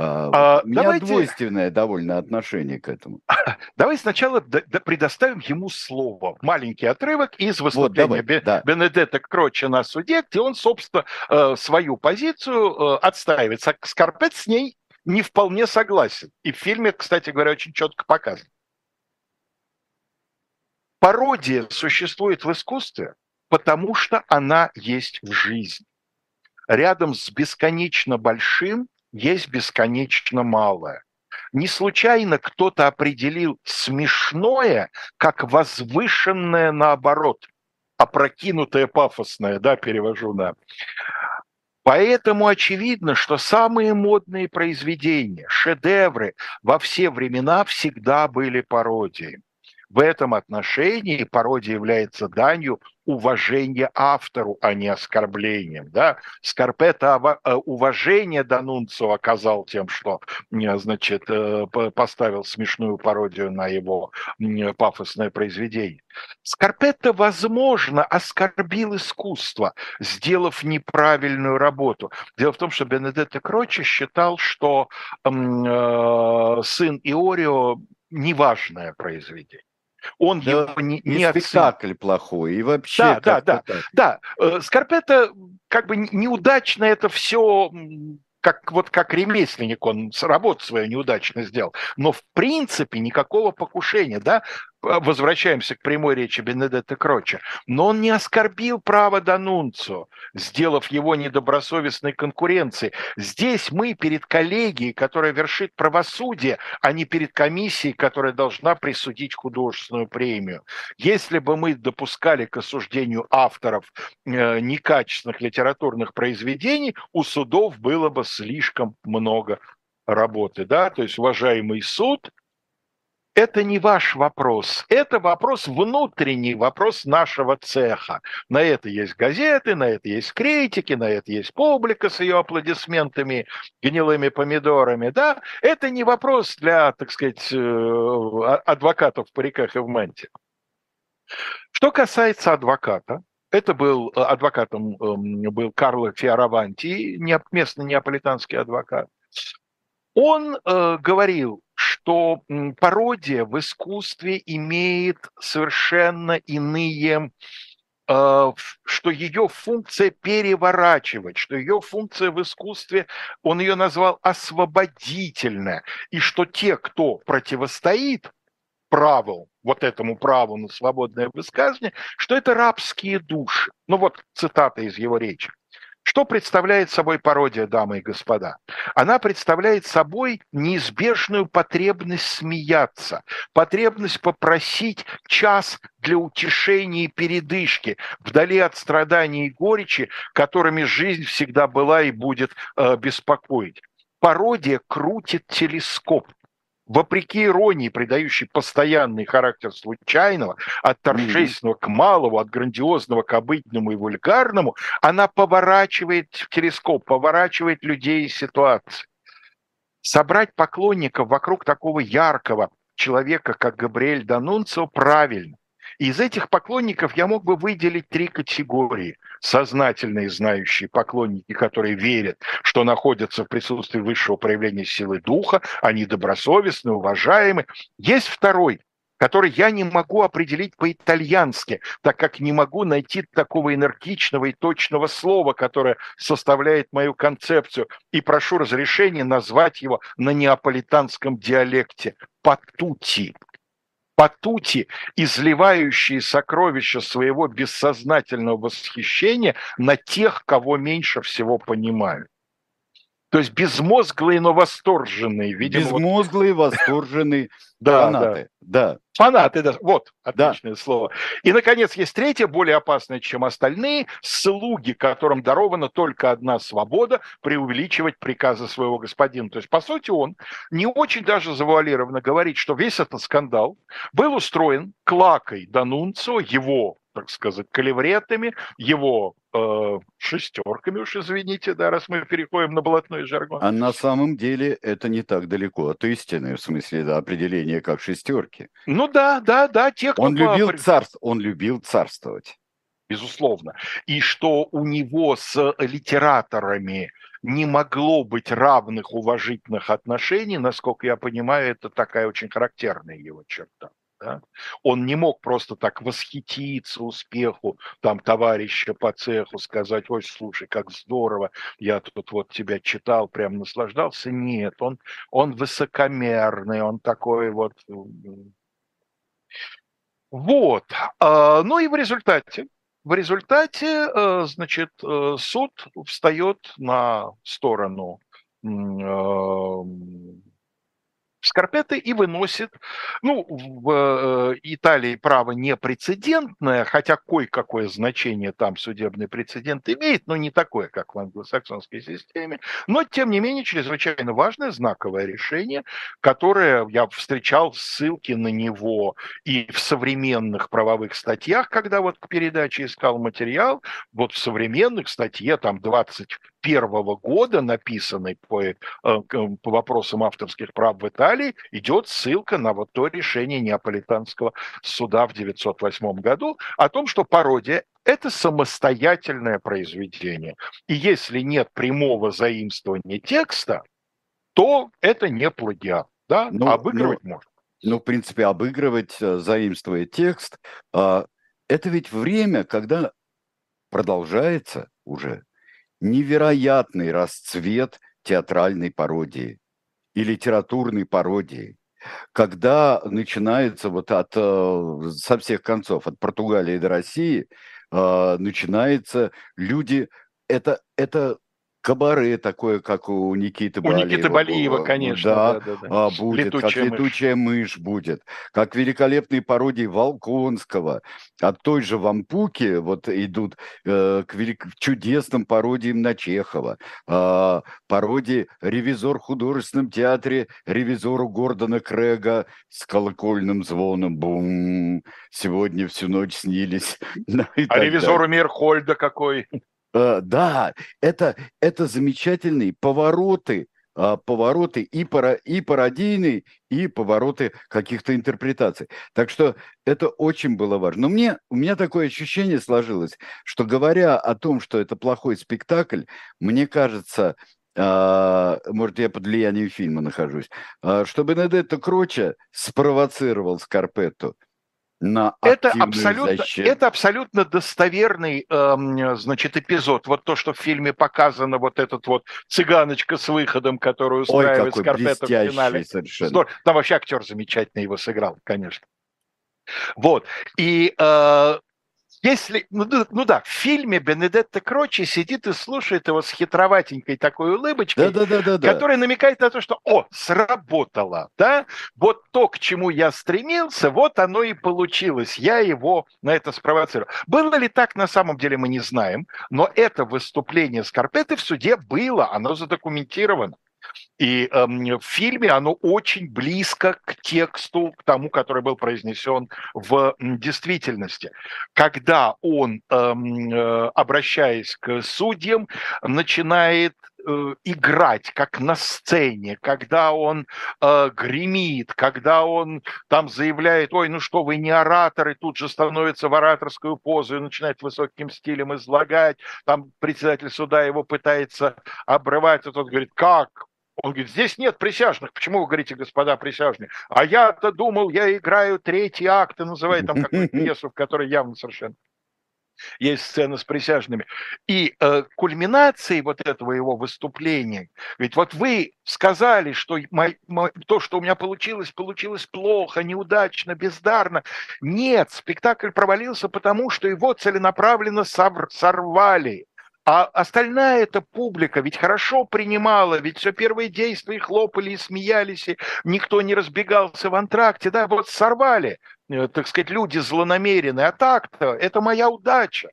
A: А, а, у меня давайте... двойственное довольно отношение к этому.
B: Давай сначала предоставим ему слово. Маленький отрывок из выступления вот, давай, да. Бенедетта Кроча на суде, где он, собственно, э, свою позицию э, отстаивает. Скорпет с ней не вполне согласен. И в фильме, кстати говоря, очень четко показано. Пародия существует в искусстве, потому что она есть в жизни. Рядом с бесконечно большим есть бесконечно малое. Не случайно кто-то определил смешное как возвышенное наоборот, опрокинутое пафосное, да, перевожу на. Поэтому очевидно, что самые модные произведения, шедевры во все времена всегда были пародией. В этом отношении пародия является данью уважения автору, а не оскорблением. Да? Скорпета э, уважение Данунцу оказал тем, что значит, э, поставил смешную пародию на его пафосное произведение. Скорпетто, возможно, оскорбил искусство, сделав неправильную работу. Дело в том, что Бенедетто Крочи считал, что э, сын Иорио неважное произведение. Он
A: да, его не, не и спектакль плохой, и вообще...
B: Да, да, да, так. да. Э, Скорпета как бы неудачно это все как, вот как ремесленник он работу свою неудачно сделал. Но в принципе никакого покушения, да, возвращаемся к прямой речи Бенедетта Кроча, но он не оскорбил право Данунцо, сделав его недобросовестной конкуренцией. Здесь мы перед коллегией, которая вершит правосудие, а не перед комиссией, которая должна присудить художественную премию. Если бы мы допускали к осуждению авторов э, некачественных литературных произведений, у судов было бы слишком много работы. Да? То есть, уважаемый суд, это не ваш вопрос, это вопрос внутренний, вопрос нашего цеха. На это есть газеты, на это есть критики, на это есть публика с ее аплодисментами, гнилыми помидорами. Да? Это не вопрос для, так сказать, э, адвокатов в париках и в манте. Что касается адвоката, это был э, адвокатом, эм, был Карло Фиараванти, местный неаполитанский адвокат. Он э, говорил, что пародия в искусстве имеет совершенно иные э, что ее функция переворачивать, что ее функция в искусстве, он ее назвал освободительная, и что те, кто противостоит правил вот этому праву на свободное высказывание, что это рабские души. Ну вот цитата из его речи. Что представляет собой пародия, дамы и господа? Она представляет собой неизбежную потребность смеяться, потребность попросить час для утешения и передышки, вдали от страданий и горечи, которыми жизнь всегда была и будет э, беспокоить. Пародия крутит телескоп вопреки иронии, придающей постоянный характер случайного, от торжественного к малому, от грандиозного к обыденному и вульгарному, она поворачивает в телескоп, поворачивает людей и ситуации. Собрать поклонников вокруг такого яркого человека, как Габриэль Данунцио, правильно. Из этих поклонников я мог бы выделить три категории. Сознательные знающие поклонники, которые верят, что находятся в присутствии высшего проявления силы духа, они добросовестны, уважаемы. Есть второй, который я не могу определить по-итальянски, так как не могу найти такого энергичного и точного слова, которое составляет мою концепцию, и прошу разрешения назвать его на неаполитанском диалекте – патути потути, изливающие сокровища своего бессознательного восхищения на тех, кого меньше всего понимают. То есть безмозглые, но восторженные.
A: Видимо, безмозглые, вот... восторженные фанаты.
B: Да. да. Фанаты, да. Вот, отличное да. слово. И, наконец, есть третье, более опасное, чем остальные, слуги, которым дарована только одна свобода преувеличивать приказы своего господина. То есть, по сути, он не очень даже завуалированно говорит, что весь этот скандал был устроен Клакой Данунцо, его так сказать, калевретами, его э, шестерками, уж извините, да, раз мы переходим на блатной жаргон.
A: А на самом деле это не так далеко от истины, в смысле да, определения как шестерки.
B: Ну да, да, да, те, кто...
A: Он любил, царств, он любил царствовать.
B: Безусловно. И что у него с литераторами не могло быть равных уважительных отношений, насколько я понимаю, это такая очень характерная его черта. Да? Он не мог просто так восхититься успеху там товарища по цеху, сказать, ой, слушай, как здорово, я тут вот тебя читал, прям наслаждался. Нет, он, он высокомерный, он такой вот... Вот. А, ну и в результате, в результате, э, значит, э, суд встает на сторону Скорпеты и выносит, ну, в э, Италии право не прецедентное, хотя кое-какое значение там судебный прецедент имеет, но не такое, как в англосаксонской системе, но, тем не менее, чрезвычайно важное знаковое решение, которое я встречал ссылки на него и в современных правовых статьях, когда вот к передаче искал материал, вот в современных статье там 20 первого года, написанной по, э, по вопросам авторских прав в Италии, идет ссылка на вот то решение Неаполитанского суда в 1908 году о том, что пародия – это самостоятельное произведение. И если нет прямого заимствования текста, то это не плагиат. Да? Ну, обыгрывать ну, можно.
A: Ну, в принципе, обыгрывать, э, заимствуя текст, а, это ведь время, когда продолжается уже невероятный расцвет театральной пародии и литературной пародии, когда начинается вот от, э, со всех концов, от Португалии до России, э, начинается люди, это, это кабаре такое, как у Никиты Балиева.
B: У Никиты Балиева, конечно.
A: Да, да, да, да. Будет, летучая как летучая мышь. будет, как великолепные пародии Волконского. От той же Вампуки вот идут э, к велик... чудесным пародиям на Чехова. Э, пародии «Ревизор в художественном театре», «Ревизору Гордона Крэга» с колокольным звоном. Бум! Сегодня всю ночь снились.
B: А «Ревизору Мирхольда» какой?
A: Э, да, это, это замечательные повороты, а, повороты и, пара, и пародийные, и повороты каких-то интерпретаций. Так что это очень было важно. Но мне, у меня такое ощущение сложилось, что говоря о том, что это плохой спектакль, мне кажется, Uh, может, я под влиянием фильма нахожусь, uh, чтобы Бенедетто Кроча спровоцировал Скарпетту на
B: это абсолютно, защиту. это абсолютно достоверный, э, значит, эпизод. Вот то, что в фильме показано, вот этот вот цыганочка с выходом, которую устраивает Скорпета в финале. Совершенно. Там вообще актер замечательно его сыграл, конечно. Вот. И э, если, ну, ну да, в фильме Бенедетта Крочи сидит и слушает его с хитроватенькой такой улыбочкой, да, да, да, да, которая намекает на то, что, о, сработало, да, вот то, к чему я стремился, вот оно и получилось, я его на это спровоцировал. Было ли так на самом деле, мы не знаем, но это выступление Скорпеты в суде было, оно задокументировано. И э, в фильме оно очень близко к тексту, к тому, который был произнесен в действительности. Когда он, эм, э, обращаясь к судьям, начинает э, играть как на сцене, когда он э, гремит, когда он там заявляет, ой, ну что, вы не оратор, и тут же становится в ораторскую позу и начинает высоким стилем излагать, там председатель суда его пытается обрывать, и тот говорит, как, он говорит, здесь нет присяжных. Почему вы говорите, господа присяжные? А я-то думал, я играю третий акт и называю там какую-то пьесу, в которой явно совершенно есть сцена с присяжными. И э, кульминацией вот этого его выступления, ведь вот вы сказали, что мой, мой, то, что у меня получилось, получилось плохо, неудачно, бездарно. Нет, спектакль провалился, потому что его целенаправленно сорвали. А остальная эта публика ведь хорошо принимала, ведь все первые действия хлопали и смеялись, и никто не разбегался в антракте, да, вот сорвали, э, так сказать, люди злонамеренные, а так-то это моя удача.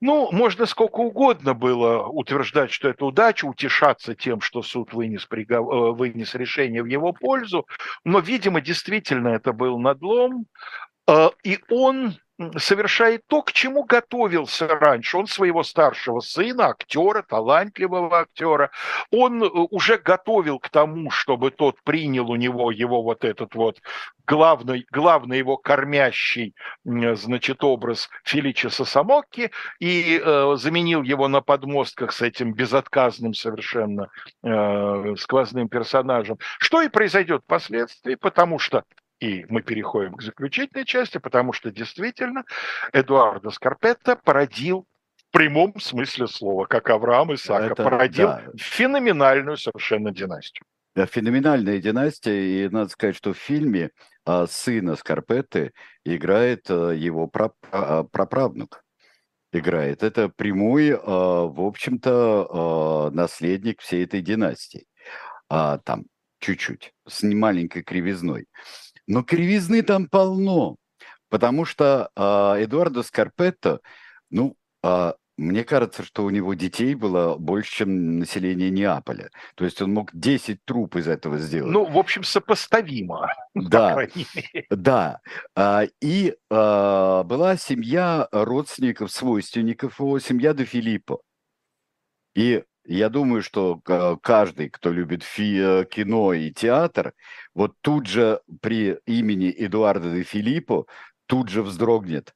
B: Ну, можно сколько угодно было утверждать, что это удача, утешаться тем, что суд вынес. Э, вынес решение в его пользу, но, видимо, действительно это был надлом, э, и он совершает то, к чему готовился раньше. Он своего старшего сына, актера, талантливого актера, он э, уже готовил к тому, чтобы тот принял у него его вот этот вот главный, главный его кормящий, значит, образ Фелича Сосамокки и э, заменил его на подмостках с этим безотказным совершенно э, сквозным персонажем. Что и произойдет впоследствии, потому что и мы переходим к заключительной части, потому что действительно Эдуардо Скарпетто породил в прямом смысле слова, как Авраам Исаака, Это, породил да. феноменальную совершенно династию.
A: Да, феноменальная династия, и надо сказать, что в фильме а, сына Скарпетты играет а, его а, праправнук играет. Это прямой, а, в общем-то, а, наследник всей этой династии. А, там чуть-чуть, с маленькой кривизной. Но кривизны там полно, потому что э, Эдуардо Скарпетто, ну, э, мне кажется, что у него детей было больше, чем население Неаполя. То есть он мог 10 труп из этого сделать.
B: Ну, в общем, сопоставимо.
A: Да, да. А, и а, была семья родственников, свойственников его, семья де Филиппо. И я думаю, что каждый, кто любит фи- э, кино и театр, вот тут же при имени Эдуарда де Филиппо тут же вздрогнет.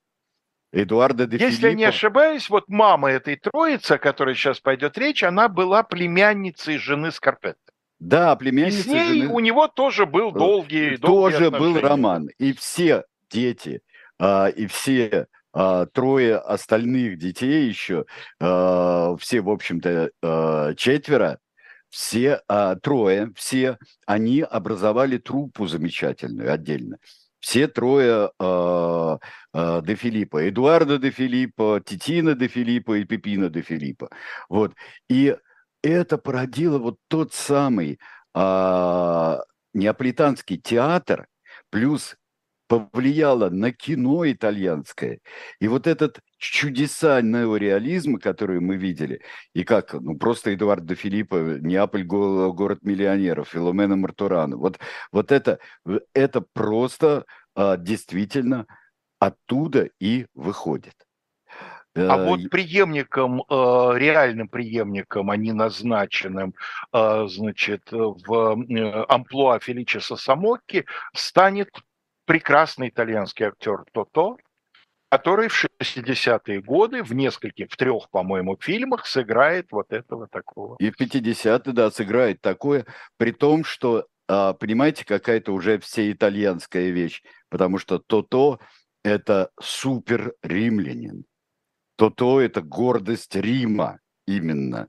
B: Эдуарда де Если Филиппо... не ошибаюсь, вот мама этой троицы, о которой сейчас пойдет речь, она была племянницей жены Скарпетта.
A: Да, племянница.
B: И с ней жены... у него тоже был долгий,
A: долгий Тоже был роман. И все дети, а, и все трое остальных детей еще, а, все, в общем-то, а, четверо, все, трое, все, они образовали труппу замечательную отдельно. Все трое де Филиппа. Эдуарда де Филиппа, Титина де Филиппа и Пепина де Филиппа. Вот. И это породило вот тот самый неаполитанский театр, плюс повлияло на кино итальянское. И вот этот чудеса неореализма, которые мы видели, и как, ну, просто Эдуард де Филиппо, Неаполь, город миллионеров, Филомена Мартурана, вот, вот это, это просто а, действительно оттуда и выходит.
B: А э, вот преемником, э, реальным преемником, а не назначенным, э, значит, в амплуа Фелича Сосамокки станет прекрасный итальянский актер Тото, который в 60-е годы в нескольких, в трех, по-моему, фильмах сыграет вот этого такого.
A: И в 50-е, да, сыграет такое, при том, что, а, понимаете, какая-то уже все итальянская вещь, потому что Тото – это супер римлянин. Тото – это гордость Рима именно.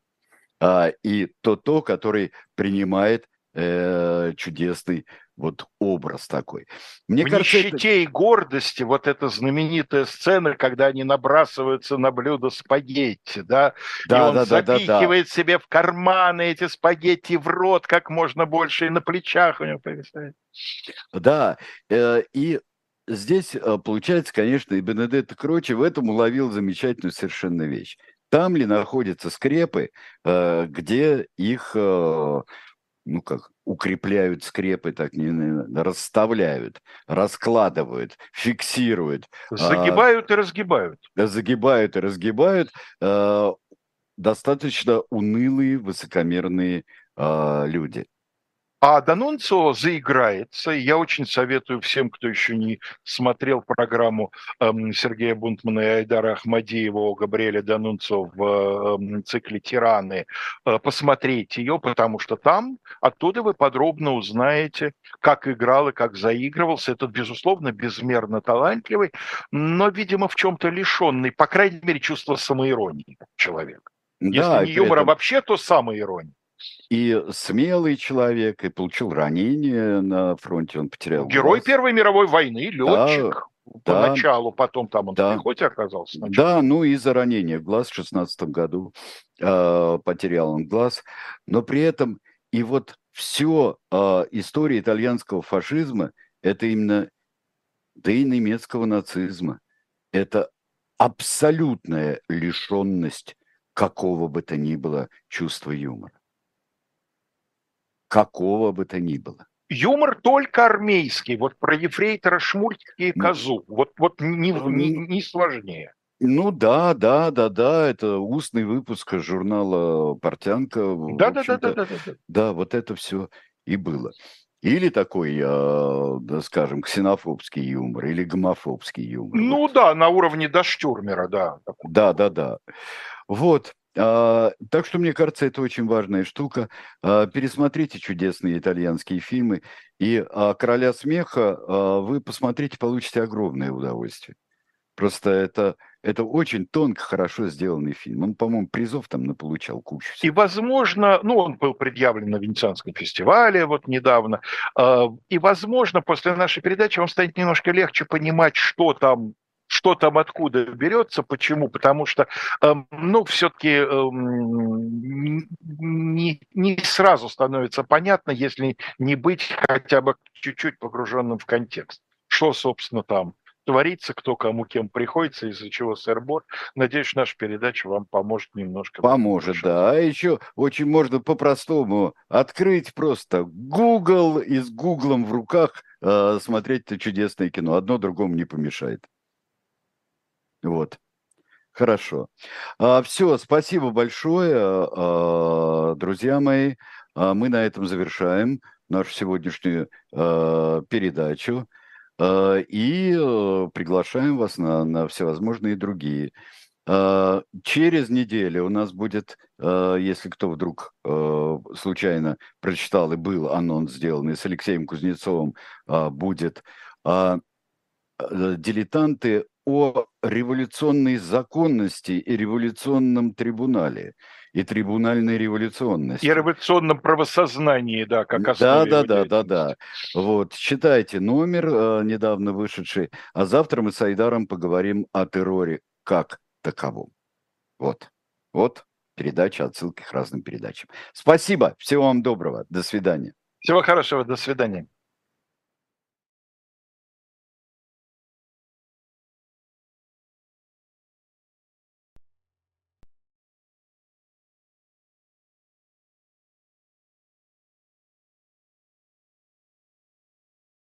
A: А, и Тото, который принимает э, чудесный вот образ такой.
B: Мне в кажется, нищете это... и гордости вот эта знаменитая сцена, когда они набрасываются на блюдо спагетти, да, да и он да, запихивает да, да, себе в карманы эти спагетти в рот как можно больше, и на плечах у него повисает.
A: Да, э, и здесь э, получается, конечно, и Бенедетто Крочи в этом уловил замечательную совершенно вещь. Там ли находятся скрепы, э, где их ну как, укрепляют скрепы, так не расставляют, раскладывают, фиксируют.
B: А, загибают а, и разгибают.
A: Загибают и разгибают. А, достаточно унылые, высокомерные а, люди.
B: А Данунцо заиграется. Я очень советую всем, кто еще не смотрел программу эм, Сергея Бунтмана и Айдара Ахмадиева о Габриэле Данунцо в эм, цикле «Тираны», э, посмотреть ее, потому что там, оттуда вы подробно узнаете, как играл и как заигрывался. Этот, безусловно, безмерно талантливый, но, видимо, в чем-то лишенный, по крайней мере, чувства самоиронии человек. Да, Если не юмора это... вообще, то самоирония
A: и смелый человек, и получил ранение на фронте, он потерял
B: Герой глаз. Первой мировой войны, летчик. Да, поначалу, да, потом там он да, в пехоте оказался.
A: Сначала. Да, ну из-за ранения в глаз в 16 году э, потерял он глаз, но при этом и вот все э, история итальянского фашизма это именно, да и немецкого нацизма, это абсолютная лишенность какого бы то ни было чувства юмора какого бы то ни было.
B: Юмор только армейский, вот про ефрейтора Шмуртика и Козу, вот, вот не, не, не сложнее.
A: Ну да, да, да, да, это устный выпуск журнала «Портянка». Да, да, да, да, да, да. Да, вот это все и было. Или такой, э, да, скажем, ксенофобский юмор, или гомофобский юмор.
B: Ну вот. да, на уровне Даштюрмера, да.
A: Да, да, да. Вот. А, так что, мне кажется, это очень важная штука. А, пересмотрите чудесные итальянские фильмы, и а, «Короля смеха» вы посмотрите, получите огромное удовольствие. Просто это, это очень тонко, хорошо сделанный фильм. Он, по-моему, призов там наполучал кучу.
B: И, возможно, ну, он был предъявлен на Венецианском фестивале вот недавно, и, возможно, после нашей передачи вам станет немножко легче понимать, что там что там откуда берется, почему? Потому что, эм, ну, все-таки эм, не, не сразу становится понятно, если не быть хотя бы чуть-чуть погруженным в контекст. Что, собственно, там творится, кто кому кем приходится, из-за чего сэр-бор. Надеюсь, наша передача вам поможет немножко.
A: Поможет, да. А еще очень можно по-простому открыть просто Google и с Гуглом в руках э, смотреть это чудесное кино. Одно другому не помешает. Вот. Хорошо. А, все, спасибо большое, а, друзья мои. А, мы на этом завершаем нашу сегодняшнюю а, передачу а, и а, приглашаем вас на, на всевозможные другие. А, через неделю у нас будет, а, если кто вдруг а, случайно прочитал и был анонс сделанный с Алексеем Кузнецовым, а, будет а, дилетанты о революционной законности и революционном трибунале и трибунальной революционности.
B: И революционном правосознании, да, как
A: основе Да, да, да, да, да. Вот, читайте номер, э, недавно вышедший, а завтра мы с Айдаром поговорим о терроре как таковом. Вот, вот передача, отсылки к разным передачам. Спасибо, всего вам доброго, до свидания.
B: Всего хорошего, до свидания.